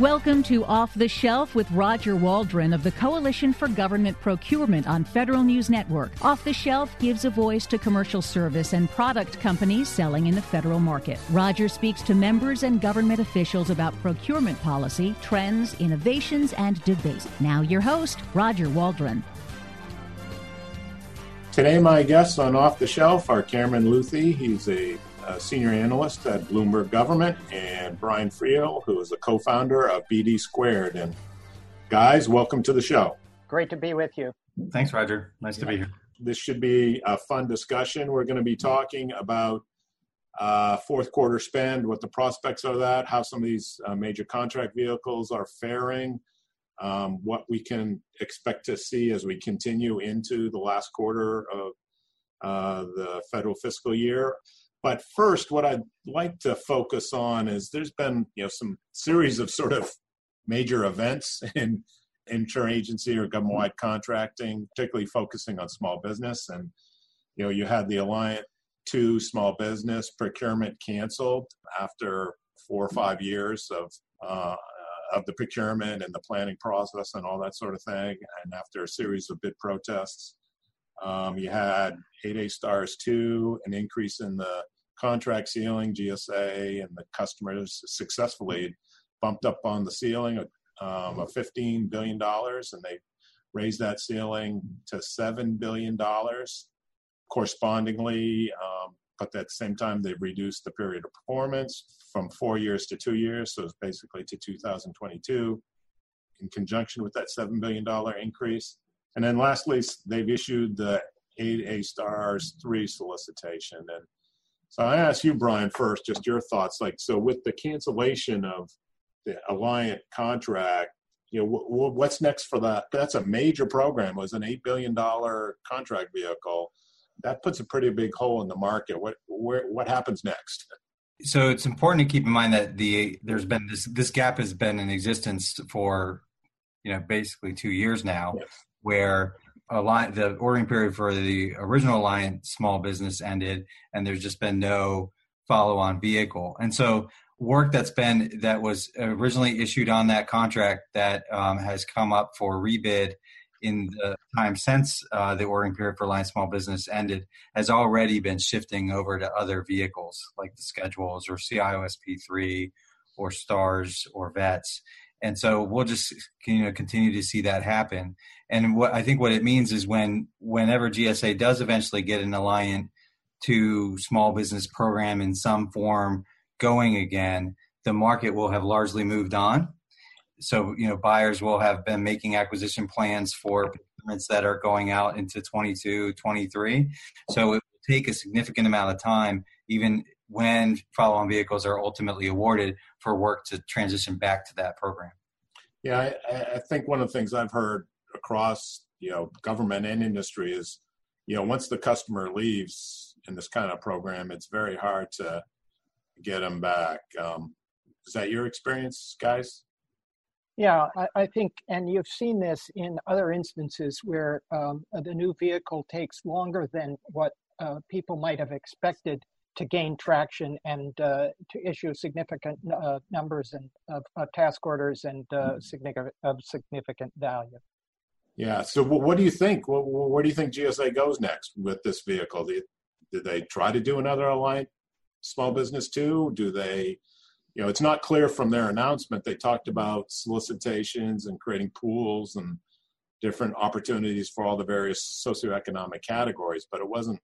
Welcome to Off the Shelf with Roger Waldron of the Coalition for Government Procurement on Federal News Network. Off the Shelf gives a voice to commercial service and product companies selling in the federal market. Roger speaks to members and government officials about procurement policy, trends, innovations, and debates. Now, your host, Roger Waldron. Today, my guests on Off the Shelf are Cameron Leuthy. He's a a senior analyst at Bloomberg Government, and Brian Friel, who is a co founder of BD Squared. And guys, welcome to the show. Great to be with you. Thanks, Roger. Nice to be here. This should be a fun discussion. We're going to be talking about uh, fourth quarter spend, what the prospects are that, how some of these uh, major contract vehicles are faring, um, what we can expect to see as we continue into the last quarter of uh, the federal fiscal year. But first, what I'd like to focus on is there's been you know some series of sort of major events in interagency or government-wide contracting, particularly focusing on small business. And you know, you had the Alliant Two small business procurement canceled after four or five years of uh, of the procurement and the planning process and all that sort of thing, and after a series of bid protests. Um, you had 8A stars 2, an increase in the contract ceiling, GSA and the customers successfully bumped up on the ceiling um, of $15 billion, and they raised that ceiling to $7 billion. Correspondingly, um, but at the same time, they've reduced the period of performance from four years to two years, so it's basically to 2022, in conjunction with that $7 billion increase. And then lastly, they've issued the 8A Stars 3 solicitation. And so I ask you, Brian, first, just your thoughts. Like, so with the cancellation of the Alliant contract, you know, w- w- what's next for that? That's a major program. It was an eight billion dollar contract vehicle. That puts a pretty big hole in the market. What where, what happens next? So it's important to keep in mind that the there's been this this gap has been in existence for you know basically two years now, yes. where Alliant, the ordering period for the original Alliant small business ended, and there's just been no follow-on vehicle. And so, work that's been that was originally issued on that contract that um, has come up for rebid in the time since uh, the ordering period for Alliant Small Business ended has already been shifting over to other vehicles like the schedules or CIOSP3 or STARS or VETS and so we'll just you know continue to see that happen. And what i think what it means is when whenever gsa does eventually get an alliant to small business program in some form going again the market will have largely moved on. So you know buyers will have been making acquisition plans for payments that are going out into 22 23 so it will take a significant amount of time even when follow-on vehicles are ultimately awarded for work to transition back to that program. Yeah, I, I, think one of the things I've heard across you know government and industry is you know once the customer leaves in this kind of program, it's very hard to get them back. Um, is that your experience, guys? Yeah, I, I, think, and you've seen this in other instances where um, the new vehicle takes longer than what uh, people might have expected to gain traction and uh, to issue significant uh, numbers and of, of, task orders and uh, mm-hmm. significant of significant value. Yeah. So, what do you think? Where do you think GSA goes next with this vehicle? Do, do they try to do another Alliant small business too? Do they? You know, it's not clear from their announcement. They talked about solicitations and creating pools and different opportunities for all the various socioeconomic categories, but it wasn't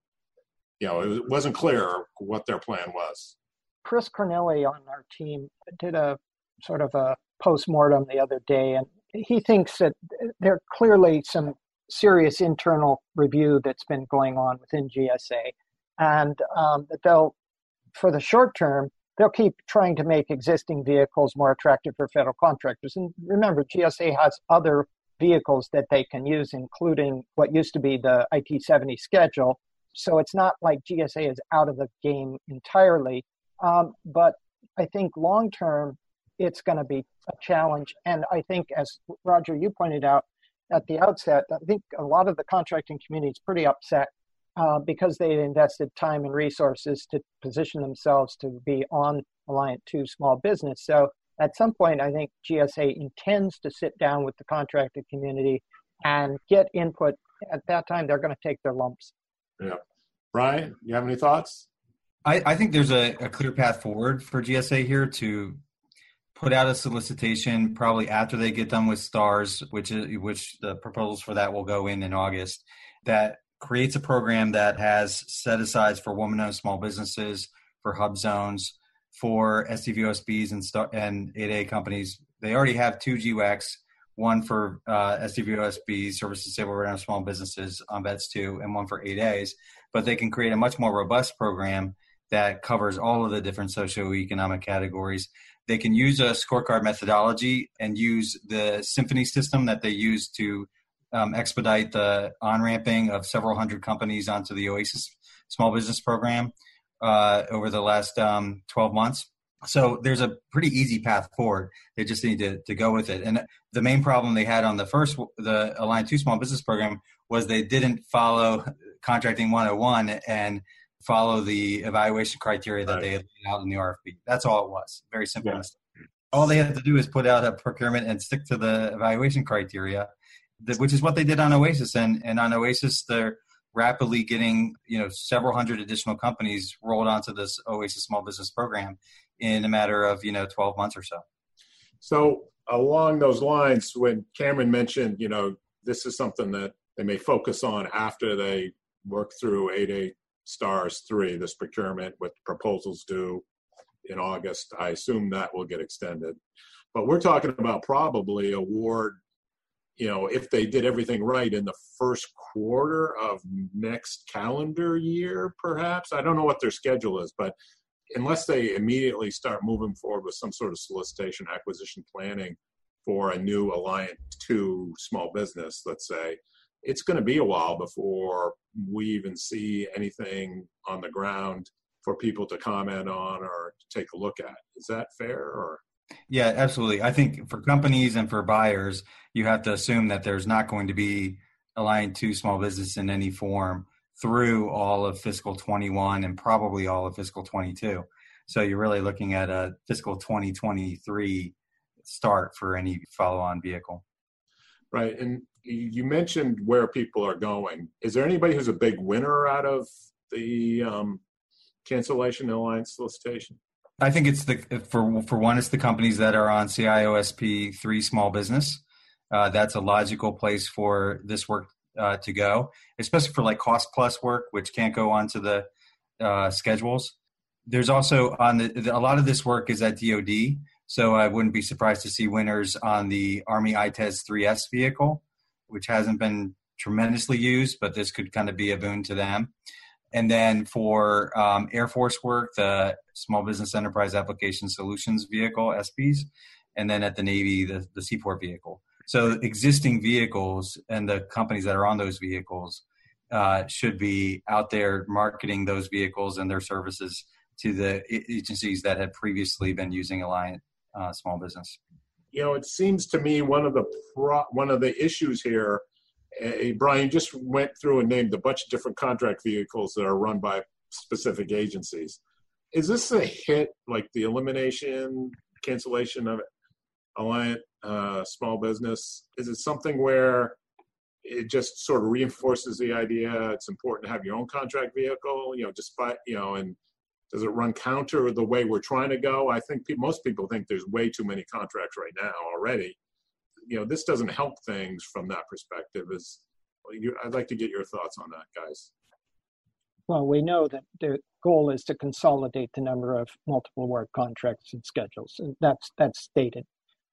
you know, it wasn't clear what their plan was. Chris Cornillie on our team did a sort of a post-mortem the other day, and he thinks that there are clearly some serious internal review that's been going on within GSA, and um, that they'll, for the short term, they'll keep trying to make existing vehicles more attractive for federal contractors. And remember, GSA has other vehicles that they can use, including what used to be the IT 70 schedule, so it's not like GSA is out of the game entirely. Um, but I think long term, it's going to be a challenge. And I think, as Roger, you pointed out at the outset, I think a lot of the contracting community is pretty upset uh, because they invested time and resources to position themselves to be on Alliant 2 small business. So at some point, I think GSA intends to sit down with the contracting community and get input. At that time, they're going to take their lumps. Yeah. Brian, you have any thoughts? I, I think there's a, a clear path forward for GSA here to put out a solicitation probably after they get done with stars which is which the proposals for that will go in in august that creates a program that has set aside for woman-owned small businesses for hub zones for SDVOSBs and and 8A companies. They already have two GWACs, one for uh, SDVOSBs, service disabled renowned small businesses on VETS 2, and one for 8As. But they can create a much more robust program that covers all of the different socioeconomic categories. They can use a scorecard methodology and use the Symphony system that they use to um, expedite the on ramping of several hundred companies onto the Oasis Small Business Program uh, over the last um, 12 months. So there's a pretty easy path forward. They just need to, to go with it. And the main problem they had on the first, the Alliant 2 Small Business Program was they didn't follow Contracting 101 and follow the evaluation criteria that right. they had laid out in the RFP. That's all it was. Very simple. Yeah. All they had to do is put out a procurement and stick to the evaluation criteria, which is what they did on Oasis. And, and on Oasis, they're rapidly getting you know several hundred additional companies rolled onto this Oasis Small Business Program in a matter of you know 12 months or so. So along those lines, when Cameron mentioned you know this is something that they may focus on after they work through 8A stars 3 this procurement with proposals due in august i assume that will get extended but we're talking about probably award you know, if they did everything right in the first quarter of next calendar year, perhaps. I don't know what their schedule is, but unless they immediately start moving forward with some sort of solicitation acquisition planning for a new Alliant 2 small business, let's say, it's going to be a while before we even see anything on the ground for people to comment on or take a look at. Is that fair or? Yeah, absolutely. I think for companies and for buyers, you have to assume that there's not going to be Alliant 2 small business in any form through all of fiscal 21 and probably all of fiscal 22. So you're really looking at a fiscal 2023 start for any follow-on vehicle. Right, and you mentioned where people are going. Is there anybody who's a big winner out of the um, cancellation alliance solicitation? I think it's the for for one, it's the companies that are on CIOSP three small business. Uh, that's a logical place for this work uh, to go, especially for like cost plus work, which can't go onto the uh, schedules. There's also on the, the, a lot of this work is at DoD, so I wouldn't be surprised to see winners on the Army ITES 3S vehicle, which hasn't been tremendously used, but this could kind of be a boon to them. And then for um, Air Force work, the Small Business Enterprise Application Solutions vehicle, SBs, and then at the Navy, the, the Seaport vehicle. So existing vehicles and the companies that are on those vehicles uh, should be out there marketing those vehicles and their services to the agencies that had previously been using Alliant uh, Small Business. You know, it seems to me one of the pro- one of the issues here uh, Brian just went through and named a bunch of different contract vehicles that are run by specific agencies. Is this a hit, like the elimination, cancellation of Alliant uh, Small Business? Is it something where it just sort of reinforces the idea it's important to have your own contract vehicle, you know, despite, you know, and does it run counter the way we're trying to go? I think pe- most people think there's way too many contracts right now already you know this doesn't help things from that perspective is you, i'd like to get your thoughts on that guys well we know that the goal is to consolidate the number of multiple work contracts and schedules and that's that's stated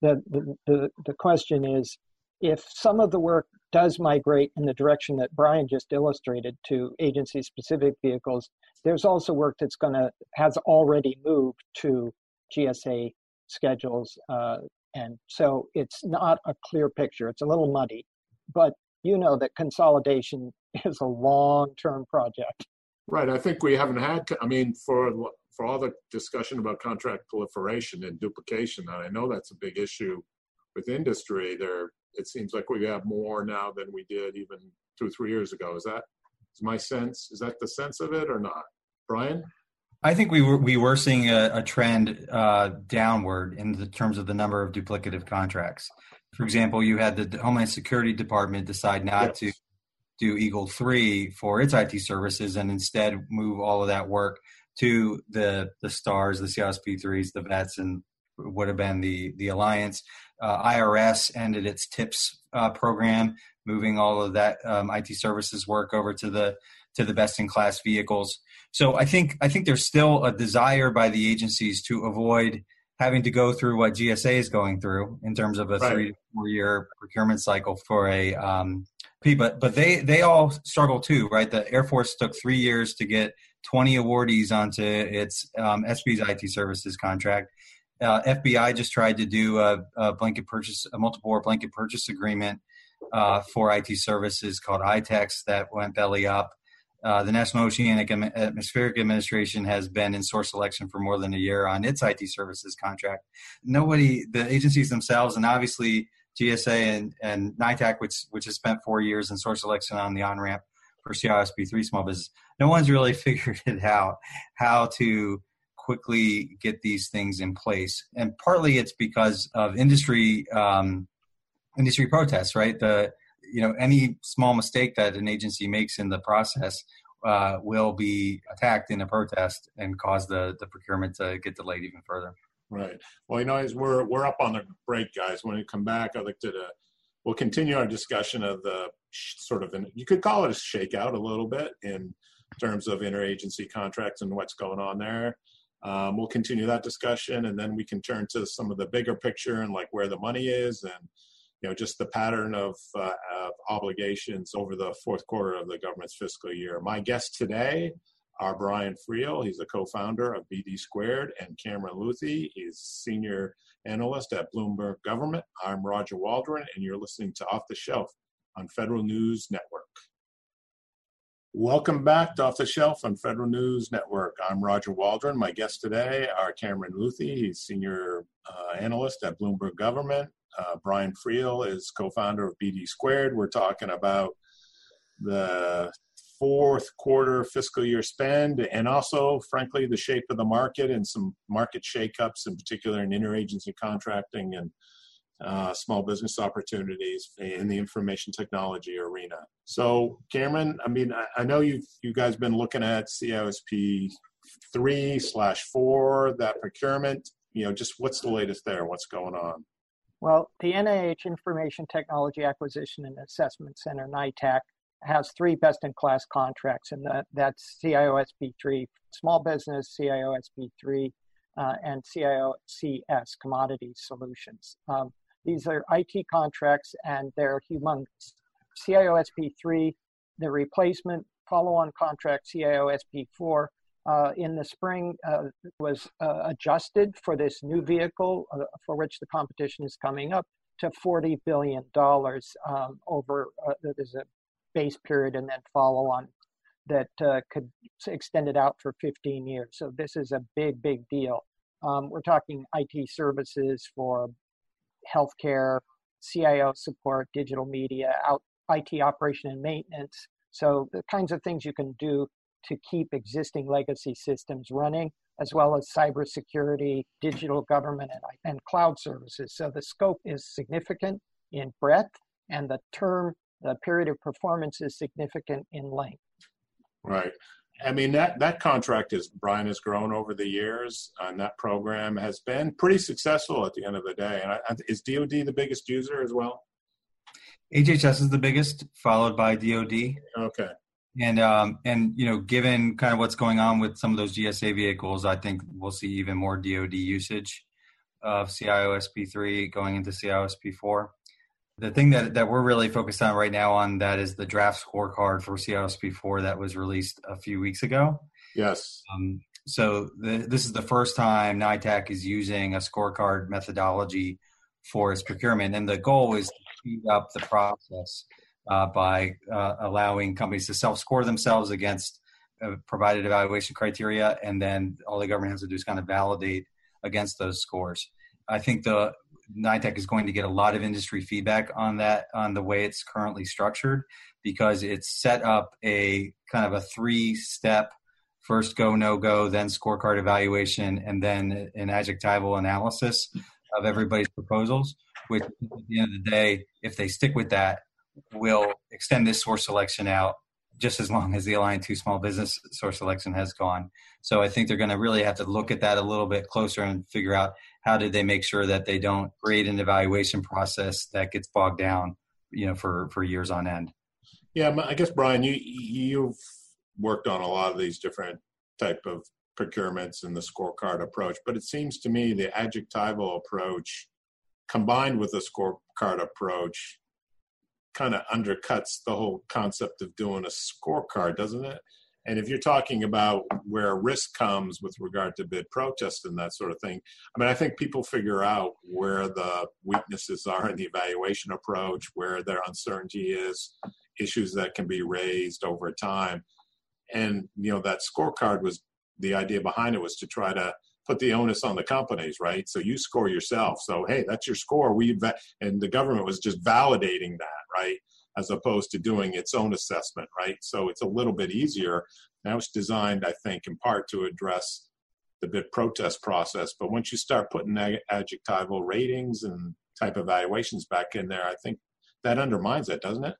the, the the question is if some of the work does migrate in the direction that brian just illustrated to agency specific vehicles there's also work that's going to has already moved to gsa schedules uh, and so it's not a clear picture. It's a little muddy, but you know that consolidation is a long term project. Right. I think we haven't had, I mean, for for all the discussion about contract proliferation and duplication, and I know that's a big issue with industry, there it seems like we have more now than we did even two, or three years ago. Is that is my sense? Is that the sense of it or not? Brian? I think we were we were seeing a, a trend uh, downward in the terms of the number of duplicative contracts. For example, you had the Homeland Security Department decide not yes. to do Eagle three for its IT services and instead move all of that work to the the stars, the CISP threes, the vets, and would have been the the alliance. Uh, IRS ended its TIPS uh, program, moving all of that um, IT services work over to the to the best in class vehicles. So I think I think there's still a desire by the agencies to avoid having to go through what GSA is going through in terms of a right. three to four year procurement cycle for a um. But but they they all struggle too, right? The Air Force took three years to get 20 awardees onto its um, SP's IT services contract. Uh, FBI just tried to do a, a, blanket purchase, a multiple blanket purchase agreement uh, for IT services called ITEX that went belly up. Uh, the National Oceanic and Atmospheric Administration has been in source selection for more than a year on its IT services contract. Nobody, the agencies themselves, and obviously GSA and, and NITAAC, which which has spent four years in source selection on the on ramp for CISP three small business, no one's really figured it out how to quickly get these things in place. And partly it's because of industry um, industry protests, right? The you know any small mistake that an agency makes in the process uh, will be attacked in a protest and cause the the procurement to get delayed even further. Right. Well, you know, as we're we're up on the break, guys. When we come back, I'd like to. Uh, we'll continue our discussion of the sort of an, you could call it a shakeout a little bit in terms of interagency contracts and what's going on there. Um, we'll continue that discussion, and then we can turn to some of the bigger picture and like where the money is and you know, just the pattern of, uh, of obligations over the fourth quarter of the government's fiscal year. My guest today are Brian Friel. He's the co-founder of BD Squared, and Cameron Leuthy. He's senior analyst at Bloomberg Government. I'm Roger Waldron, and you're listening to Off the Shelf on Federal News Network. Welcome back to Off the Shelf on Federal News Network. I'm Roger Waldron. My guests today are Cameron Leuthy. He's senior uh, analyst at Bloomberg Government, uh, Brian Friel is co-founder of BD Squared. We're talking about the fourth quarter fiscal year spend and also, frankly, the shape of the market and some market shakeups, in particular in interagency contracting and uh, small business opportunities in the information technology arena. So, Cameron, I mean, I, I know you you guys been looking at CISP three slash four that procurement. You know, just what's the latest there? What's going on? Well, the NIH Information Technology Acquisition and Assessment Center, NITAAC, has three best in class contracts, and that, that's CIOSP3 small business, CIOSP3, uh, and CIOCS commodity solutions. Um, these are IT contracts and they're humongous. CIOSP3, the replacement follow on contract CIOSP4 uh, in the spring uh, was uh, adjusted for this new vehicle uh, for which the competition is coming up to $40 billion um, over uh, there's a base period and then follow on that uh, could extend it out for 15 years. So this is a big, big deal. Um, we're talking IT services for healthcare, CIO support, digital media, out, IT operation and maintenance. So the kinds of things you can do to keep existing legacy systems running, as well as cybersecurity, digital government, and, and cloud services. So the scope is significant in breadth, and the term, the period of performance is significant in length. Right. I mean that that contract is Brian has grown over the years, and that program has been pretty successful at the end of the day. And I, is DoD the biggest user as well? HHS is the biggest, followed by DoD. Okay. And um, and you know, given kind of what's going on with some of those GSA vehicles, I think we'll see even more DoD usage of CIOSP3 going into CIOSP4. The thing that, that we're really focused on right now on that is the draft scorecard for CIOSP4 that was released a few weeks ago. Yes. Um, so the, this is the first time NITAAC is using a scorecard methodology for its procurement, and the goal is to speed up the process uh, by uh, allowing companies to self score themselves against uh, provided evaluation criteria, and then all the government has to do is kind of validate against those scores. I think the NITAAC is going to get a lot of industry feedback on that on the way it's currently structured because it's set up a kind of a three step first go no go then scorecard evaluation and then an adjectival analysis of everybody's proposals which at the end of the day if they stick with that will extend this source selection out just as long as the Alliant 2 small business source selection has gone. So I think they're going to really have to look at that a little bit closer and figure out how do they make sure that they don't create an evaluation process that gets bogged down, you know, for for years on end. Yeah, I guess Brian, you you've worked on a lot of these different type of procurements and the scorecard approach, but it seems to me the adjectival approach combined with the scorecard approach kind of undercuts the whole concept of doing a scorecard, doesn't it? And if you're talking about where risk comes with regard to bid protest and that sort of thing, I mean, I think people figure out where the weaknesses are in the evaluation approach, where their uncertainty is, issues that can be raised over time. And, you know, that scorecard was the idea behind it was to try to put the onus on the companies, right? So you score yourself. So, hey, that's your score. We, and the government was just validating that right? As opposed to doing its own assessment, right? So it's a little bit easier. Now it's designed, I think, in part to address the bid protest process. But once you start putting adjectival ratings and type evaluations back in there, I think that undermines it, doesn't it?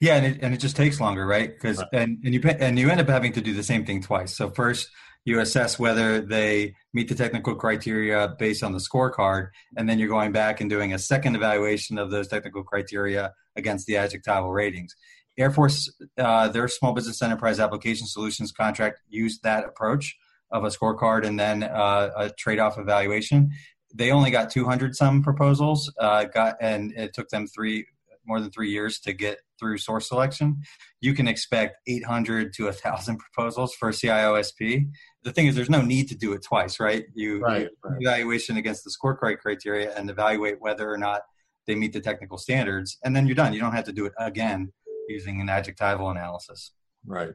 Yeah, and it, and it just takes longer, right? Because right. and, and you and you end up having to do the same thing twice. So first you assess whether they meet the technical criteria based on the scorecard, and then you're going back and doing a second evaluation of those technical criteria against the adjectival ratings. Air Force, uh, their Small Business Enterprise Application Solutions contract used that approach of a scorecard and then uh, a trade-off evaluation. They only got 200 some proposals, uh, got and it took them three more than three years to get through source selection. You can expect 800 to 1,000 proposals for CIOSP. The thing is, there's no need to do it twice, right? You, right, right. evaluation against the scorecard criteria and evaluate whether or not they meet the technical standards, and then you're done. You don't have to do it again using an adjectival analysis. Right.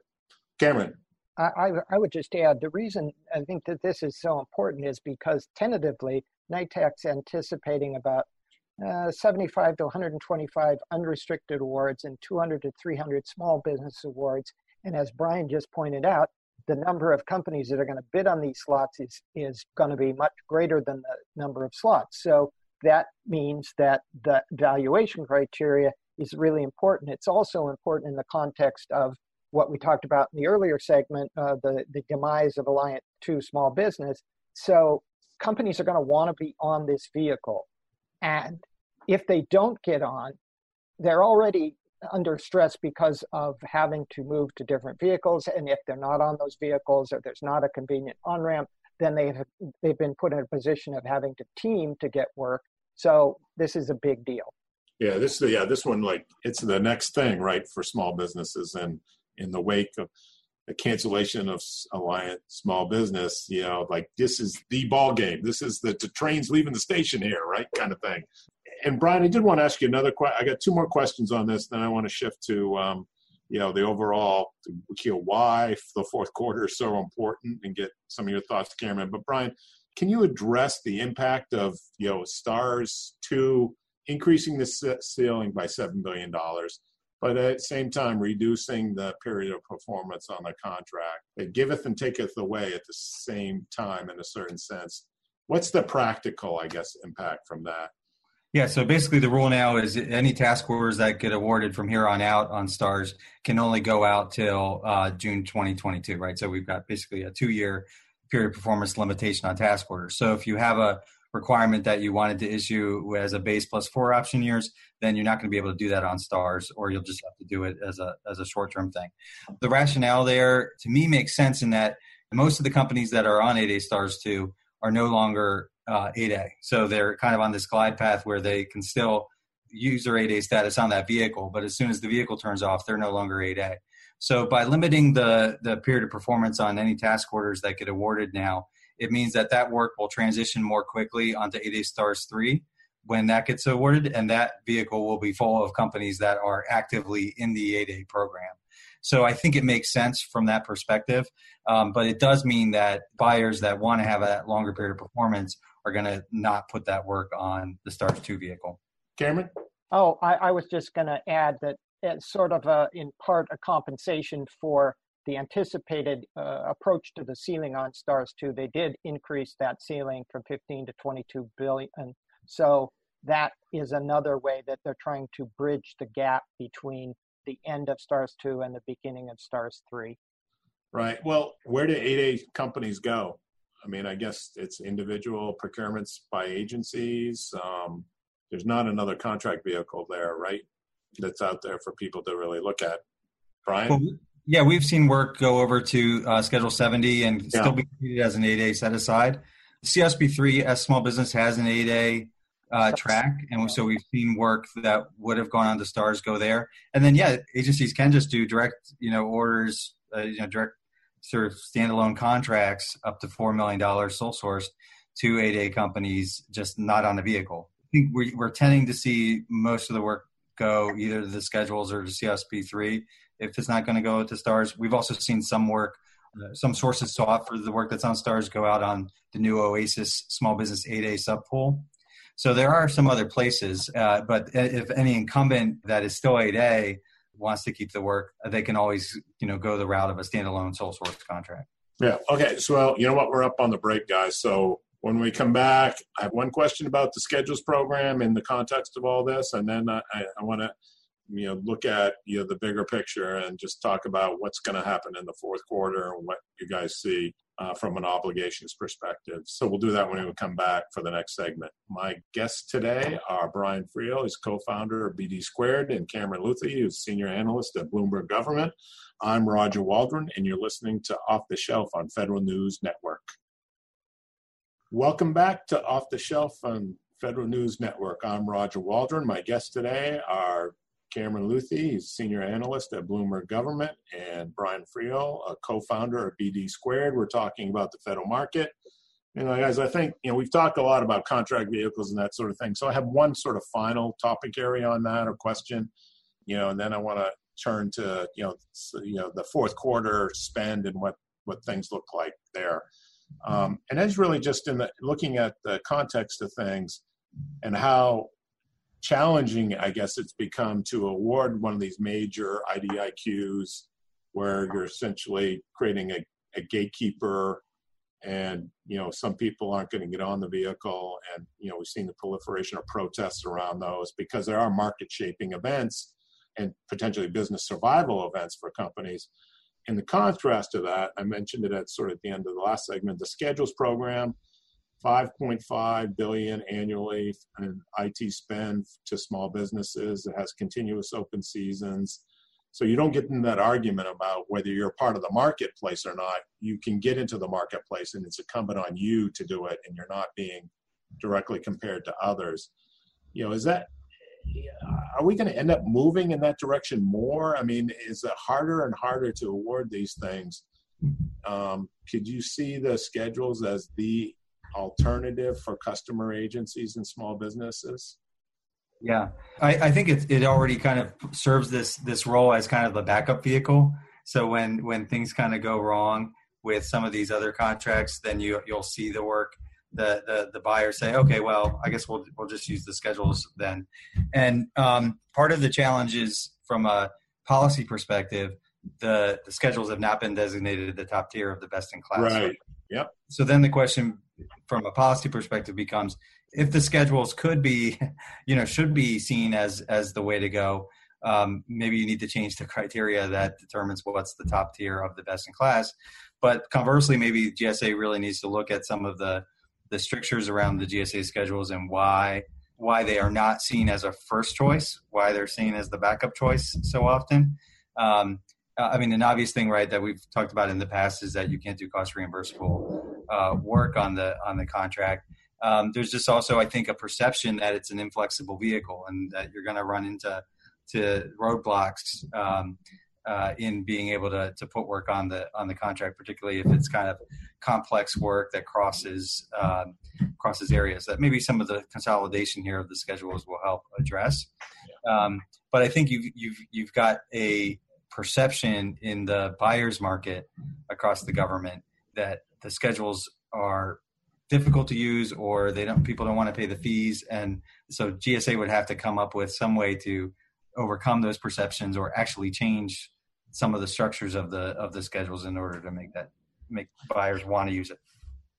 Cameron. I, I would just add the reason I think that this is so important is because tentatively NITAAC's anticipating about uh, 75 to 125 unrestricted awards and 200 to 300 small business awards. And as Brian just pointed out, the number of companies that are going to bid on these slots is, is going to be much greater than the number of slots. So that means that the valuation criteria is really important. It's also important in the context of what we talked about in the earlier segment, uh, the, the demise of Alliant 2 small business. So companies are going to want to be on this vehicle. And if they don't get on, they're already under stress because of having to move to different vehicles. And if they're not on those vehicles or there's not a convenient on ramp, then they have they've been put in a position of having to team to get work. So this is a big deal. Yeah, this yeah this one like it's the next thing right for small businesses and in the wake of the cancellation of Alliant Small Business, you know, like this is the ball game. This is the, the train's leaving the station here, right? Kind of thing. And Brian, I did want to ask you another question. I got two more questions on this. Then I want to shift to, um, you know, the overall, you know, why the fourth quarter is so important and get some of your thoughts, Cameron. But Brian, can you address the impact of, you know, Stars 2 increasing the ceiling by $7 billion? but at the same time reducing the period of performance on the contract. It giveth and taketh away at the same time in a certain sense. What's the practical, I guess, impact from that? Yeah, so basically the rule now is any task orders that get awarded from here on out on STARS can only go out till uh, June 2022, right? So we've got basically a two year period performance limitation on task orders. So if you have a requirement that you wanted to issue as a base plus four option years, then you're not going to be able to do that on stars, or you'll just have to do it as a as a short term thing. The rationale there to me makes sense in that most of the companies that are on 8A stars two are no longer uh, 8A, so they're kind of on this glide path where they can still use their 8A status on that vehicle, but as soon as the vehicle turns off, they're no longer 8A. So by limiting the the period of performance on any task orders that get awarded now, it means that that work will transition more quickly onto 8A Stars 3 when that gets awarded, and that vehicle will be full of companies that are actively in the 8A program. So I think it makes sense from that perspective. Um, but it does mean that buyers that want to have a longer period of performance are going to not put that work on the Stars 2 vehicle. Cameron? Oh, I, I was just going to add that it's sort of a, in part a compensation for the anticipated uh, approach to the ceiling on stars 2 they did increase that ceiling from 15 to 22 billion. So that is another way that they're trying to bridge the gap between the end of stars 2 and the beginning of stars 3 right. Well where do 8a companies go i mean i guess it's individual procurements by agencies um, there's not another contract vehicle there right that's out there for people to really look at brian well, yeah, we've seen work go over to uh, Schedule 70 and yeah. still be treated as an 8A set aside. CSP3 as small business has an 8A uh, track, and so we've seen work that would have gone on to stars go there. And then yeah, agencies can just do direct, you know, orders, uh, you know, direct sort of standalone contracts up to four million dollars sole sourced to 8A companies, just not on the vehicle. I think we're, we're tending to see most of the work go either to the schedules or to CSP3 if it's not going to go to stars. We've also seen some work, uh, some sources to for the work that's on stars go out on the new Oasis Small Business 8A subpool. So there are some other places, uh, but if any incumbent that is still 8A wants to keep the work, uh, they can always you know go the route of a standalone sole source contract. Yeah. Okay. So well, you know what? We're up on the break, guys. So when we come back, I have one question about the schedules program in the context of all this, and then I, I want to you know look at you know the bigger picture and just talk about what's going to happen in the fourth quarter and what you guys see uh, from an obligations perspective. So we'll do that when we come back for the next segment. My guests today are Brian Friel, he's co-founder of BD Squared, and Cameron Leuthy, who's senior analyst at Bloomberg Government. I'm Roger Waldron, and you're listening to Off the Shelf on Federal News Network. Welcome back to Off the Shelf on Federal News Network. I'm Roger Waldron. My guests today are Cameron Leuthy, he's senior analyst at Bloomberg Government, and Brian Friel, a co-founder of BD Squared. We're talking about the federal market. You know, guys, I think you know we've talked a lot about contract vehicles and that sort of thing. So I have one sort of final topic area on that or question, you know, and then I want to turn to you know you know the fourth quarter spend and what what things look like there. Um, and that's really just in the looking at the context of things and how challenging, I guess it's become to award one of these major IDIQs where you're essentially creating a, a gatekeeper and you know some people aren't going to get on the vehicle and you know we've seen the proliferation of protests around those because there are market shaping events and potentially business survival events for companies. In the contrast to that i mentioned it at sort of the end of the last segment the schedules program 5.5 billion annually in IT spend to small businesses. It has continuous open seasons. So you don't get in that argument about whether you're part of the marketplace or not. You can get into the marketplace and it's incumbent on you to do it and you're not being directly compared to others. You know, is that are we going to end up moving in that direction more? I mean, is it harder and harder to award these things? Um, could you see the schedules as the alternative for customer agencies and small businesses? Yeah, I, I think it it already kind of serves this this role as kind of a backup vehicle. So when when things kind of go wrong with some of these other contracts, then you you'll see the work the the, the buyer say, okay, well, I guess we'll we'll just use the schedules then. And um, part of the challenge is from a policy perspective, the the schedules have not been designated the top tier of the best in class. Right. Yep. So then the question from a policy perspective becomes if the schedules could be, you know, should be seen as as the way to go. Um, maybe you need to change the criteria that determines what's the top tier of the best in class. But conversely, maybe GSA really needs to look at some of the the strictures around the GSA schedules and why why they are not seen as a first choice, why they're seen as the backup choice so often. Um, I mean, an obvious thing, right, that we've talked about in the past is that you can't do cost reimbursable uh, work on the on the contract. Um, there's just also, I think, a perception that it's an inflexible vehicle and that you're going to run into to roadblocks um, uh, in being able to to put work on the on the contract, particularly if it's kind of complex work that crosses um, crosses areas. That maybe some of the consolidation here of the schedules will help address. Um, but I think you've you've you've got a perception in the buyer's market across the government that the schedules are difficult to use or they don't people don't want to pay the fees and so GSA would have to come up with some way to overcome those perceptions or actually change some of the structures of the of the schedules in order to make that make buyers want to use it.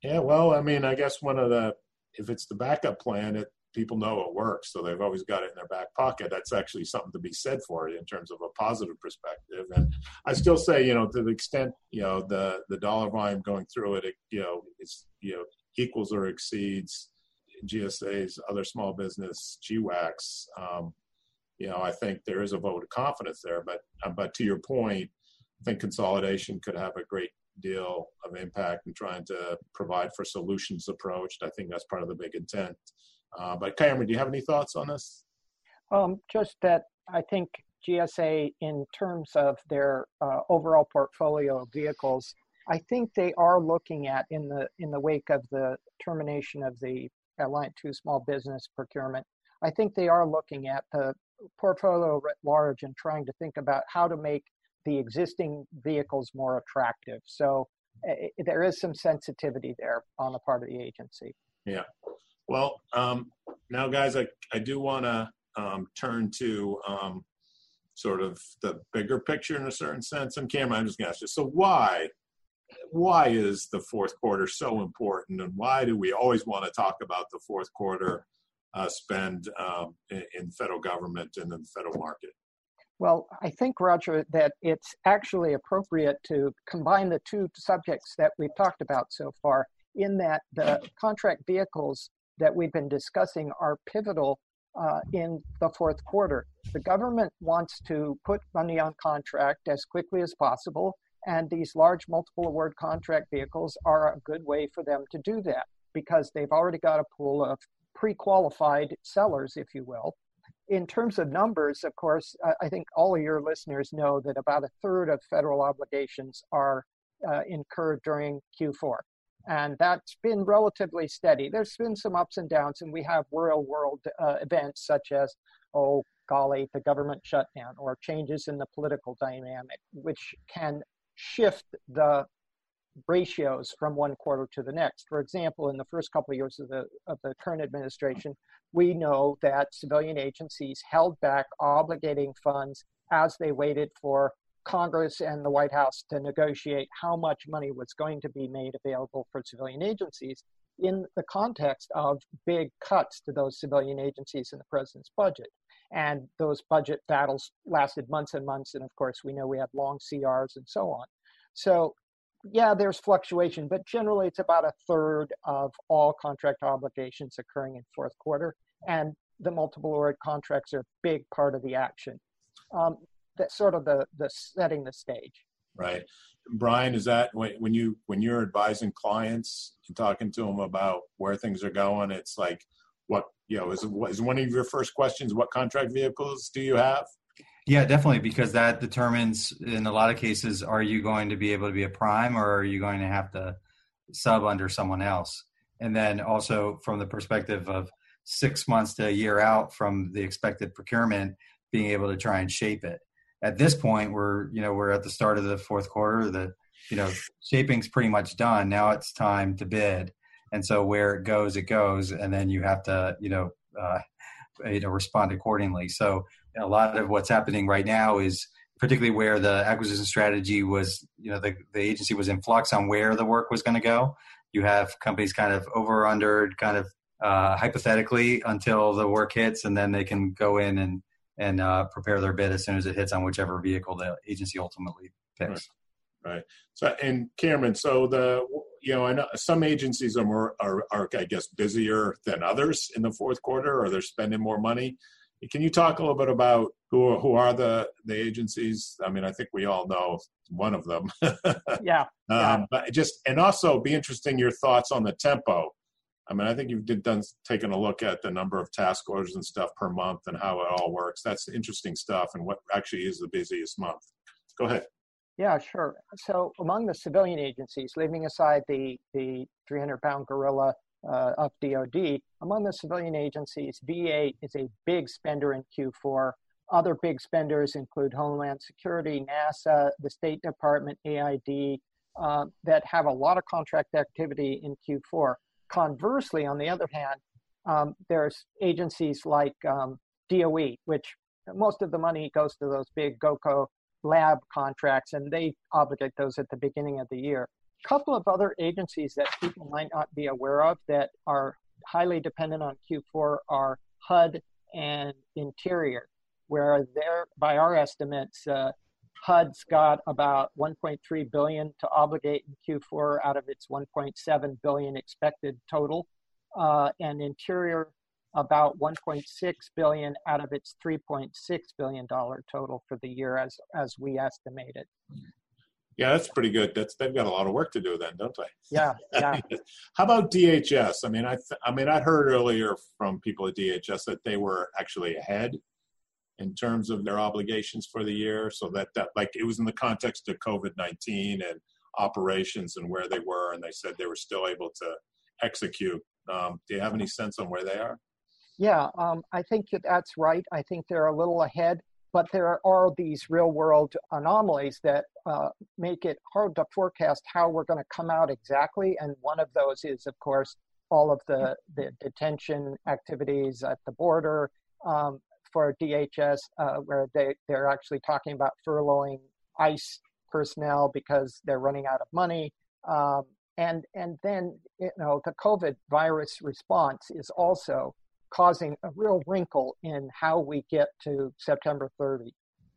Yeah, well, I mean, I guess one of the if it's the backup plan, it people know it works, so they've always got it in their back pocket. That's actually something to be said for you in terms of a positive perspective. And I still say, you know, to the extent you know the the dollar volume going through it, it you know, it's you know equals or exceeds GSA's other small business GWACs. Um, you know, I think there is a vote of confidence there. But uh, but to your point, I think consolidation could have a great deal of impact in trying to provide for solutions approached. I think that's part of the big intent. Uh, but Cameron, do you have any thoughts on this? Um, just that I think GSA, in terms of their uh, overall portfolio of vehicles, I think they are looking at in the in the wake of the termination of the Alliant Two small business procurement. I think they are looking at the portfolio at large and trying to think about how to make the existing vehicles more attractive. So uh, there is some sensitivity there on the part of the agency. Yeah. Well, um, now, guys, I, I do want to um, turn to um, sort of the bigger picture in a certain sense. And Cam, I'm just going to ask you, so why, why is the fourth quarter so important, and why do we always want to talk about the fourth quarter uh, spend um, in, in federal government and in the federal market? Well, I think, Roger, that it's actually appropriate to combine the two subjects that we've talked about so far, in that the contract vehicles that we've been discussing are pivotal uh, in the fourth quarter. The government wants to put money on contract as quickly as possible, and these large multiple award contract vehicles are a good way for them to do that because they've already got a pool of pre qualified sellers, if you will. In terms of numbers, of course, I think all of your listeners know that about a third of federal obligations are uh, incurred during Q4 and that's been relatively steady. There's been some ups and downs, and we have real world uh, events such as, oh golly, the government shutdown or changes in the political dynamic, which can shift the ratios from one quarter to the next. For example, in the first couple of years of the of the current administration, we know that civilian agencies held back obligating funds as they waited for Congress and the White House to negotiate how much money was going to be made available for civilian agencies in the context of big cuts to those civilian agencies in the president's budget. And those budget battles lasted months and months. And of course, we know we had long CRs and so on. So, yeah, there's fluctuation, but generally it's about a third of all contract obligations occurring in fourth quarter. And the multiple award contracts are a big part of the action. Um, that's sort of the the setting the stage. Right, Brian. Is that when when you when you're advising clients and talking to them about where things are going? It's like what you know is is one of your first questions what contract vehicles do you have? Yeah, definitely, because that determines in a lot of cases are you going to be able to be a prime or are you going to have to sub under someone else? And then also from the perspective of six months to a year out from the expected procurement, being able to try and shape it at this point we're you know we're at the start of the fourth quarter the you know shaping's pretty much done. Now it's time to bid. And so where it goes it goes. And then you have to you know uh, you know respond accordingly. So a lot of what's happening right now is particularly where the acquisition strategy was you know the, the agency was in flux on where the work was going to go. You have companies kind of over under kind of uh, hypothetically until the work hits and then they can go in and and uh, prepare their bid as soon as it hits on whichever vehicle the agency ultimately picks. Right. right. So, and Cameron, so the you know, I know some agencies are more are, are I guess busier than others in the fourth quarter, or they're spending more money. Can you talk a little bit about who who are the the agencies? I mean, I think we all know one of them. yeah. Um, but just and also be interesting your thoughts on the tempo I mean, I think you've done taken a look at the number of task orders and stuff per month and how it all works. That's interesting stuff, and what actually is the busiest month. Go ahead. Yeah, sure. So among the civilian agencies, leaving aside the the 300 pound gorilla uh, of DoD, among the civilian agencies, VA is a big spender in Q4. Other big spenders include Homeland Security, NASA, the State Department, AID, uh, that have a lot of contract activity in Q4. Conversely, on the other hand, um, there's agencies like um, DOE, which most of the money goes to those big GOCO lab contracts, and they obligate those at the beginning of the year. A couple of other agencies that people might not be aware of that are highly dependent on Q4 are HUD and Interior, where they're, by our estimates, uh, HUD's got about 1.3 billion to obligate in Q4 out of its 1.7 billion expected total, uh, and Interior about 1.6 billion out of its 3.6 billion dollar total for the year as as we estimated. Yeah, that's pretty good. That's they've got a lot of work to do then, don't they? Yeah, yeah. How about DHS? I mean, I th- I mean, I'd heard earlier from people at DHS that they were actually ahead in terms of their obligations for the year. So that that like it was in the context of COVID nineteen and operations and where they were, and they said they were still able to execute. Um, do you have any sense on where they are? Yeah, um, I think that that's right. I think they're a little ahead, but there are these real world anomalies that uh, make it hard to forecast how we're going to come out exactly. And one of those is, of course, all of the, the detention activities at the border um, for DHS, uh, where they, they're actually talking about furloughing ICE personnel because they're running out of money. Um, and, and then, you know, the COVID virus response is also causing a real wrinkle in how we get to September 30.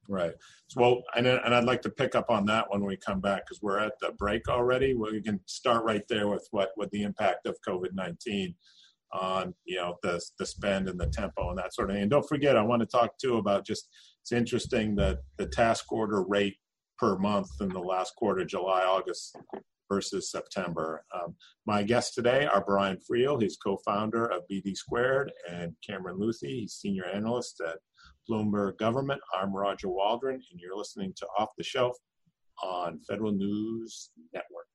Right. Well, and, and I'd like to pick up on that when we come back because we're at the break already. We can start right there with what, what the impact of COVID 19 on you know the the spend and the tempo and that sort of thing. And don't forget, I want to talk too about just it's interesting that the task order rate per month in the last quarter, July, August, versus September. Um, my guests today are Brian Friel, he's co-founder of BD Squared, and Cameron Leuthy, he's senior analyst at Bloomberg Government. I'm Roger Waldron, and you're listening to Off the Shelf on Federal News Network.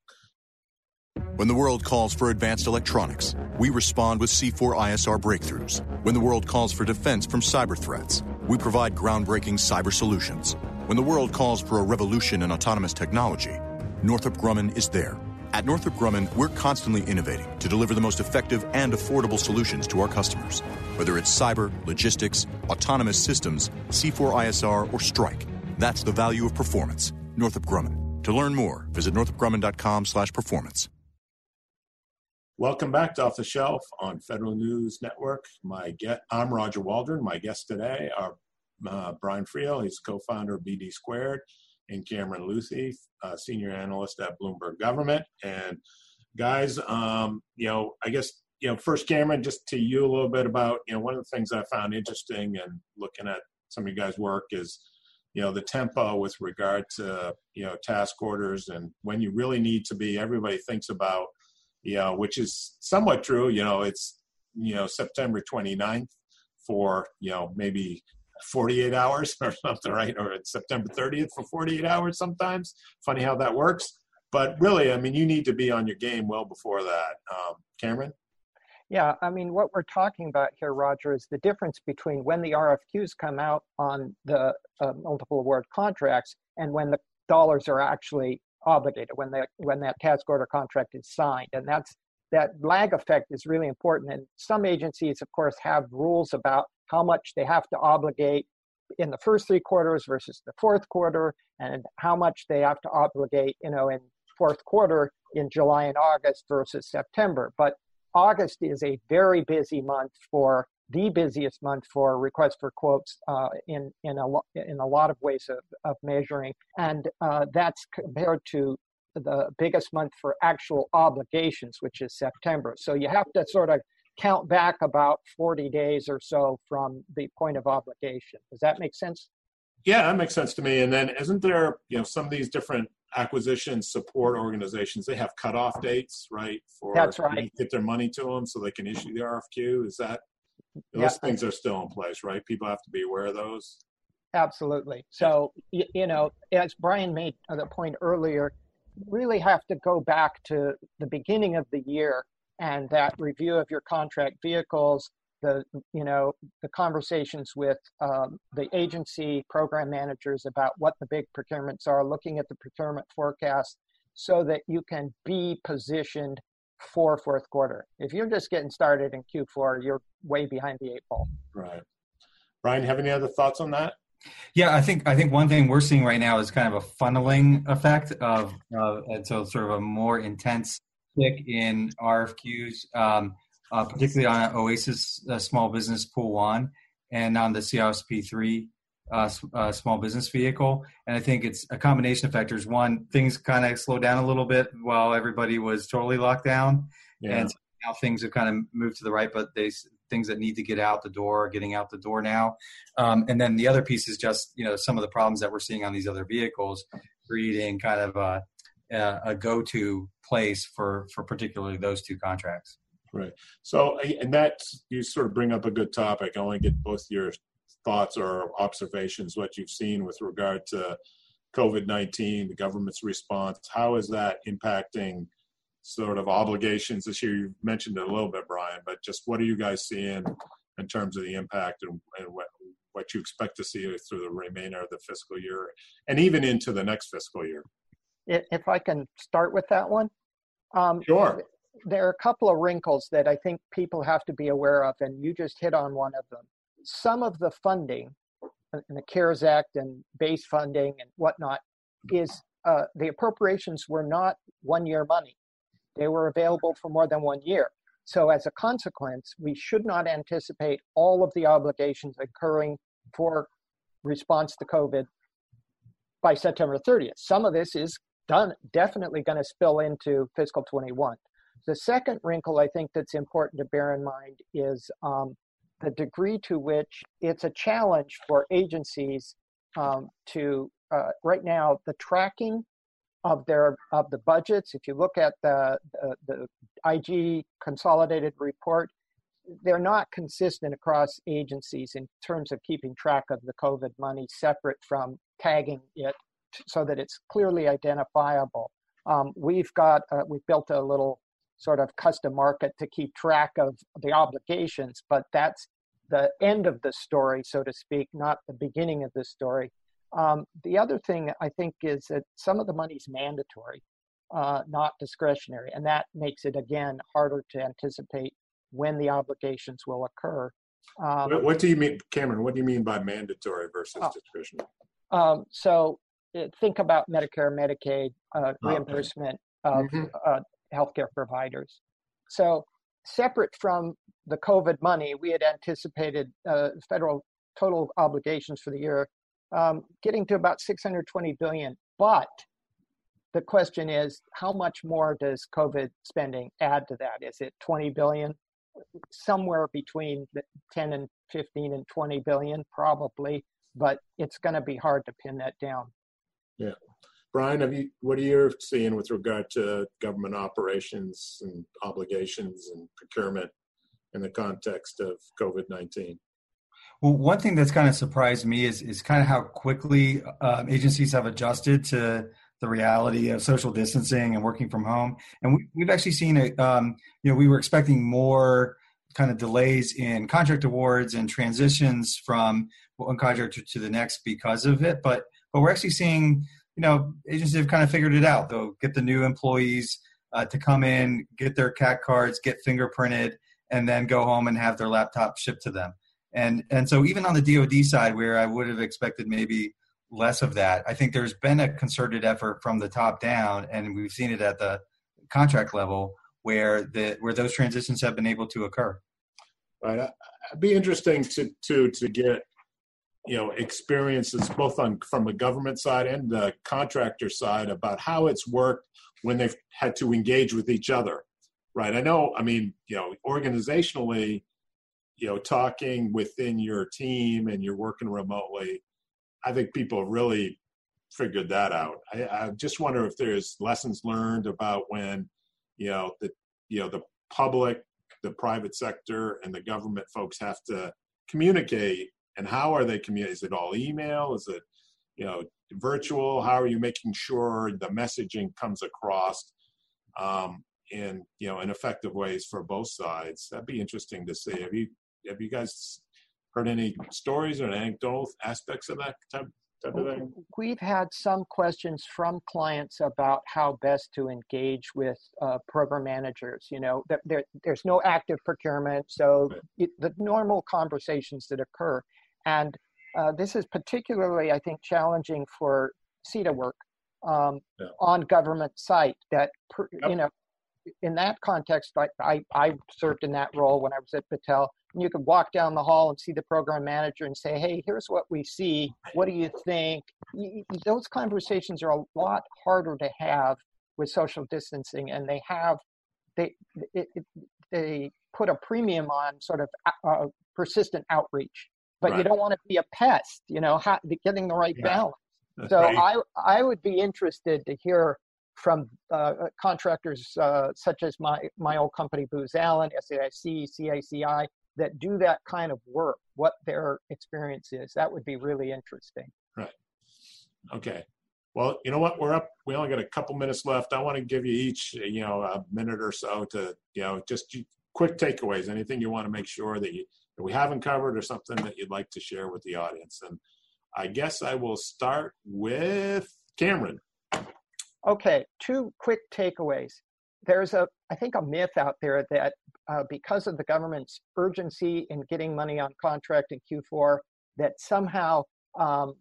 When the world calls for advanced electronics, we respond with C4 ISR breakthroughs. When the world calls for defense from cyber threats, we provide groundbreaking cyber solutions. When the world calls for a revolution in autonomous technology, Northrop Grumman is there. At Northrop Grumman, we're constantly innovating to deliver the most effective and affordable solutions to our customers. Whether it's cyber, logistics, autonomous systems, C4ISR, or strike, that's the value of performance. Northrop Grumman. To learn more, visit northropgrumman.com/performance. Welcome back to Off the Shelf on Federal News Network. My get, I'm Roger Waldron. My guests today are uh, Brian Friel. He's co-founder of BD Squared and Cameron Leuthy, uh, senior analyst at Bloomberg Government. And guys, um, you know, I guess you know, first, Cameron, just to you a little bit about you know one of the things I found interesting and looking at some of you guys' work is you know the tempo with regard to you know task orders and when you really need to be. Everybody thinks about you know, which is somewhat true. You know, it's you know September 29th for you know maybe 48 hours or something, right? Or it's September 30th for 48 hours sometimes. Funny how that works. But really, I mean, you need to be on your game well before that. Um, Cameron? Yeah, I mean, what we're talking about here, Roger, is the difference between when the RFQs come out on the uh, multiple award contracts and when the dollars are actually obligated, when that when that task order contract is signed, and that's that lag effect is really important. And some agencies, of course, have rules about how much they have to obligate in the first three quarters versus the fourth quarter, and how much they have to obligate, you know, in fourth quarter in July and August versus September. But August is a very busy month for the busiest month for requests for quotes uh, in in a in a lot of ways of, of measuring, and uh, that's compared to the biggest month for actual obligations, which is September. So you have to sort of count back about 40 days or so from the point of obligation. Does that make sense? Yeah, that makes sense to me. And then isn't there, you know, some of these different acquisition support organizations, they have cutoff dates, right? For That's right. get their money to them so they can issue the RFQ. Is that those yeah. things are still in place, right? People have to be aware of those. Absolutely. So, you know, as Brian made the point earlier, really have to go back to the beginning of the year and that review of your contract vehicles, the you know the conversations with um, the agency program managers about what the big procurements are, looking at the procurement forecast, so that you can be positioned for fourth quarter. If you're just getting started in Q4, you're way behind the eight ball. Right. Brian, have any other thoughts on that? Yeah, I think I think one thing we're seeing right now is kind of a funneling effect of, uh, and so sort of a more intense tick in RFQs, um, uh, particularly on OASIS uh, Small Business Pool One and on the CIO-SP3 uh, uh, small business vehicle. And I think it's a combination of factors. One, things kind of slowed down a little bit while everybody was totally locked down, yeah. and now things have kind of moved to the right. But they things that need to get out the door are getting out the door now. Um, and then the other piece is just you know some of the problems that we're seeing on these other vehicles, creating kind of a, a go-to place for for particularly those two contracts. Right. So, and that you sort of bring up a good topic. I want to get both your thoughts or observations, what you've seen with regard to COVID 19, the government's response. How is that impacting sort of obligations this year? You mentioned it a little bit, Brian, but just what are you guys seeing in terms of the impact and, and what, what you expect to see through the remainder of the fiscal year and even into the next fiscal year? If I can start with that one. Um, sure. There are a couple of wrinkles that I think people have to be aware of, and you just hit on one of them some of the funding in the CARES Act and base funding and whatnot is uh, the appropriations were not one year money. They were available for more than one year. So, as a consequence, we should not anticipate all of the obligations occurring for response to COVID by September 30th. Some of this is done, definitely going to spill into fiscal 21. The second wrinkle I think that's important to bear in mind is um, the degree to which it's a challenge for agencies um, to uh, right now the tracking of their of the budgets. If you look at the, the, the IG consolidated report, they're not consistent across agencies in terms of keeping track of the COVID money separate from tagging it so that it's clearly identifiable. Um, we've got uh, we've built a little sort of custom market to keep track of the obligations, but that's the end of the story, so to speak, not the beginning of the story. Um, the other thing I think is that some of the money is mandatory, uh, not discretionary, and that makes it again harder to anticipate when the obligations will occur. Um, what, what, do you mean, Cameron? What do you mean by mandatory versus uh, discretionary? Um, so uh, think about Medicare, Medicaid uh, reimbursement of mm-hmm. uh, healthcare providers. So separate from the COVID money, we had anticipated uh, federal total obligations for the year um, getting to about 620 billion. But the question is, how much more does COVID spending add to that? Is it 20 billion? Somewhere between 10 and 15 and 20 billion, probably. But it's going to be hard to pin that down. Yeah. Brian, have you, what are you seeing with regard to government operations and obligations and procurement in the context of COVID 19? Well, one thing that's kind of surprised me is, is kind of how quickly um, agencies have adjusted to the reality of social distancing and working from home. And we, have actually seen it, um, you know, we were expecting more kind of delays in contract awards and transitions from one contractor to the next because of it. But, but we're actually seeing you know, agencies have kind of figured it out. They'll get the new employees uh, to come in, get their CAC cards, get fingerprinted, and then go home and have their laptop shipped to them. And and so even on the DoD side, where I would have expected maybe less of that, I think there's been a concerted effort from the top down, and we've seen it at the contract level where the where those transitions have been able to occur. Right. It'd be interesting to to to get you know experiences both on from the government side and the contractor side about how it's worked when they've had to engage with each other right? I know i mean you know organizationally you know talking within your team and you're working remotely i think people really figured that out. I, I just wonder if there's lessons learned about when you know the you know the public the private sector and the government folks have to communicate and how are they communicating? Is it all email? Is it, you know, virtual? How are you making sure the messaging comes across um, in, you know, in effective ways for both sides? That'd be interesting to see. Have you have you guys heard any stories or anecdotal aspects of that type, type of thing? We've had some questions from clients about how best to engage with uh, program managers. You know, there, there's no active procurement, so right. it, the normal conversations that occur. And uh, this is particularly, I think, challenging for SETA work um, yeah. on government site that, per, yep. you know, in that context, I, I, I, served in that role when I was at Patel. And you could walk down the hall and see the program manager and say, hey, here's what we see. What do you think? Those conversations are a lot harder to have with social distancing, and they have, they, it, it, they put a premium on sort of uh, persistent outreach. But right. you don't want to be a pest, you know, how, getting the right yeah. balance. So right. I, I would be interested to hear from uh, uh, contractors uh, such as my, my old company, Booz Allen, SAIC, CACI, that do that kind of work, what their experience is. That would be really interesting. Right. Okay. Well, you know what? We're up. We only got a couple minutes left. I want to give you each, you know, a minute or so to, you know, just quick takeaways. Anything you want to make sure that you that we haven't covered, or something that you'd like to share with the audience. And I guess I will start with Cameron. Okay, two quick takeaways. There's a, I think, a myth out there that uh, because of the government's urgency in getting money on contract in Q4, that somehow um,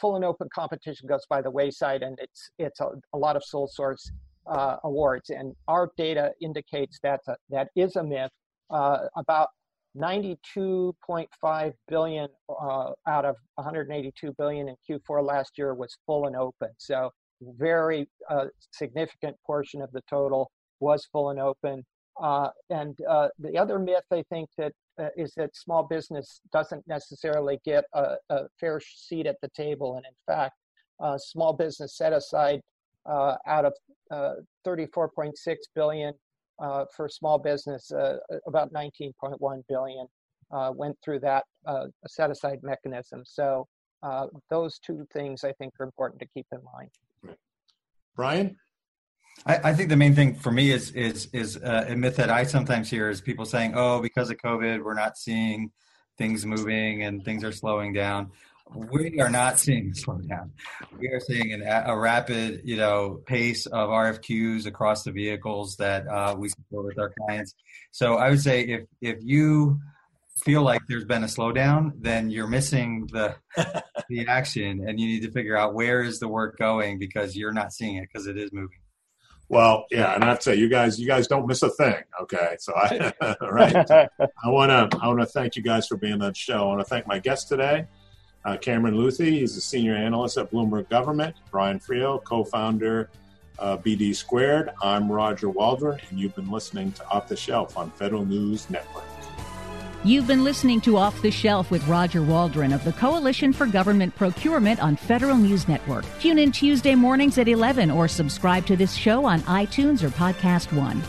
full and open competition goes by the wayside, and it's it's a, a lot of sole source uh, awards. And our data indicates that that is a myth. Uh, about 92.5 billion uh, out of 182 billion in Q4 last year was full and open. So very uh, significant portion of the total was full and open. Uh, and uh, the other myth I think that uh, is that small business doesn't necessarily get a, a, fair seat at the table. And in fact, uh, small business set aside out of 34.6 billion Uh, for small business, uh, about 19.1 billion uh, went through that set aside mechanism. So those two things I think are important to keep in mind. Brian? I, I, think the main thing for me is is is uh, a myth that I sometimes hear is people saying, "Oh, because of COVID, we're not seeing things moving and things are slowing down." We are not seeing a slowdown. We are seeing an, a rapid, you know, pace of RFQs across the vehicles that uh, we support with our clients. So I would say if if you feel like there's been a slowdown, then you're missing the the action, and you need to figure out where is the work going because you're not seeing it because it is moving. Well, yeah, and I have to say, you guys, you guys don't miss a thing. Okay, so I, right, I want to, I want to thank you guys for being on the show. I want to thank my guest today, uh, Cameron Leuthy. He's a senior analyst at Bloomberg Government. Brian Friel, co-founder, uh, BD Squared. I'm Roger Waldron, and you've been listening to Off the Shelf on Federal News Network. You've been listening to Off the Shelf with Roger Waldron of the Coalition for Government Procurement on Federal News Network. Tune in Tuesday mornings at 11 or subscribe to this show on iTunes or Podcast One.